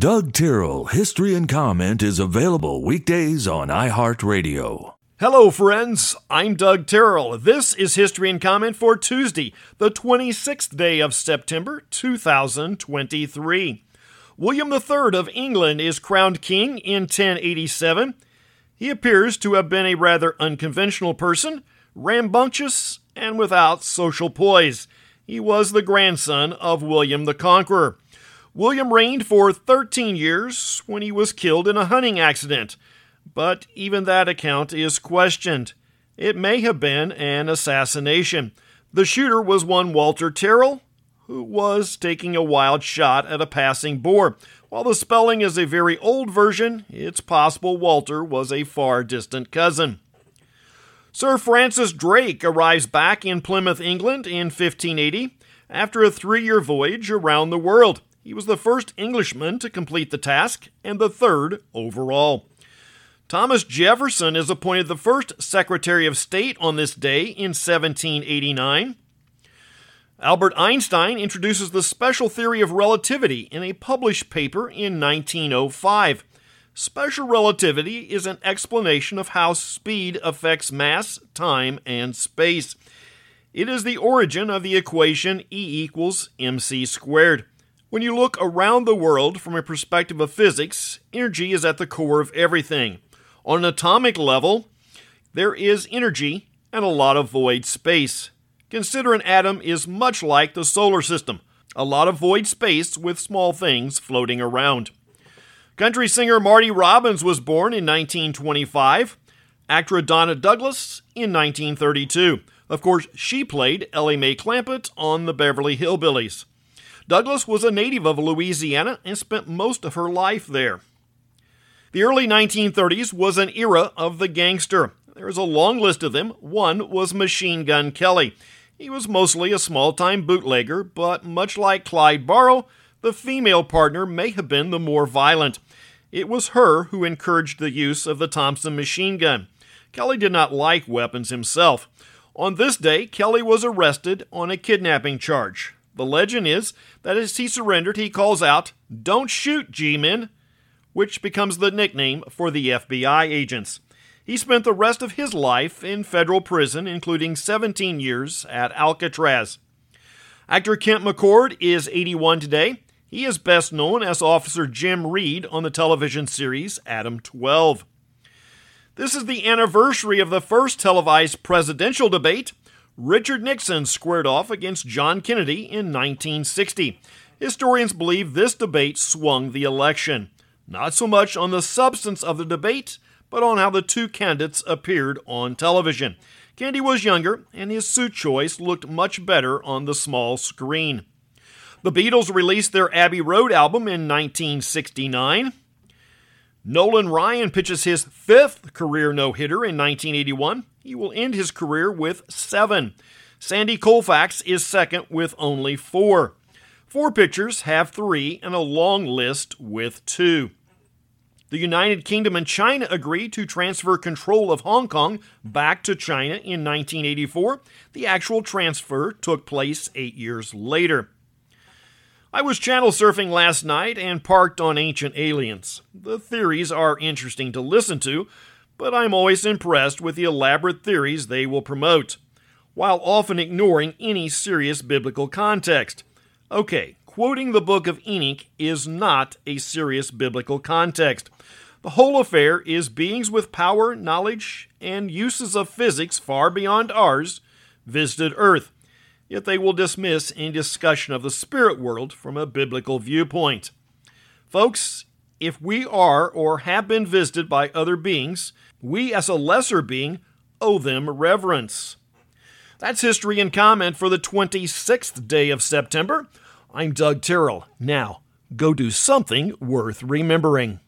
Doug Tyrrell History and Comment is available weekdays on iHeartRadio. Hello, friends. I'm Doug Tyrrell. This is History and Comment for Tuesday, the 26th day of September, 2023. William III of England is crowned king in 1087. He appears to have been a rather unconventional person, rambunctious, and without social poise. He was the grandson of William the Conqueror. William reigned for 13 years when he was killed in a hunting accident, but even that account is questioned. It may have been an assassination. The shooter was one Walter Tyrrell, who was taking a wild shot at a passing boar. While the spelling is a very old version, it's possible Walter was a far distant cousin. Sir Francis Drake arrives back in Plymouth, England in 1580 after a three year voyage around the world. He was the first Englishman to complete the task and the third overall. Thomas Jefferson is appointed the first Secretary of State on this day in 1789. Albert Einstein introduces the special theory of relativity in a published paper in 1905. Special relativity is an explanation of how speed affects mass, time, and space. It is the origin of the equation E equals mc squared. When you look around the world from a perspective of physics, energy is at the core of everything. On an atomic level, there is energy and a lot of void space. Consider an atom is much like the solar system a lot of void space with small things floating around. Country singer Marty Robbins was born in 1925, actor Donna Douglas in 1932. Of course, she played Ellie Mae Clampett on the Beverly Hillbillies. Douglas was a native of Louisiana and spent most of her life there. The early 1930s was an era of the gangster. There is a long list of them. One was Machine Gun Kelly. He was mostly a small time bootlegger, but much like Clyde Barrow, the female partner may have been the more violent. It was her who encouraged the use of the Thompson machine gun. Kelly did not like weapons himself. On this day, Kelly was arrested on a kidnapping charge. The legend is that as he surrendered, he calls out, Don't shoot, G men, which becomes the nickname for the FBI agents. He spent the rest of his life in federal prison, including 17 years at Alcatraz. Actor Kent McCord is 81 today. He is best known as Officer Jim Reed on the television series Adam 12. This is the anniversary of the first televised presidential debate Richard Nixon squared off against John Kennedy in 1960. Historians believe this debate swung the election, not so much on the substance of the debate, but on how the two candidates appeared on television. Kennedy was younger, and his suit choice looked much better on the small screen. The Beatles released their Abbey Road album in 1969. Nolan Ryan pitches his fifth career no hitter in 1981. He will end his career with seven. Sandy Koufax is second with only four. Four pitchers have three, and a long list with two. The United Kingdom and China agreed to transfer control of Hong Kong back to China in 1984. The actual transfer took place eight years later. I was channel surfing last night and parked on Ancient Aliens. The theories are interesting to listen to, but I'm always impressed with the elaborate theories they will promote, while often ignoring any serious biblical context. Okay, quoting the book of Enoch is not a serious biblical context. The whole affair is beings with power, knowledge, and uses of physics far beyond ours visited Earth, yet they will dismiss any discussion of the spirit world from a biblical viewpoint. Folks, if we are or have been visited by other beings, we as a lesser being owe them reverence. That's history and comment for the 26th day of September. I'm Doug Tyrrell. Now, go do something worth remembering.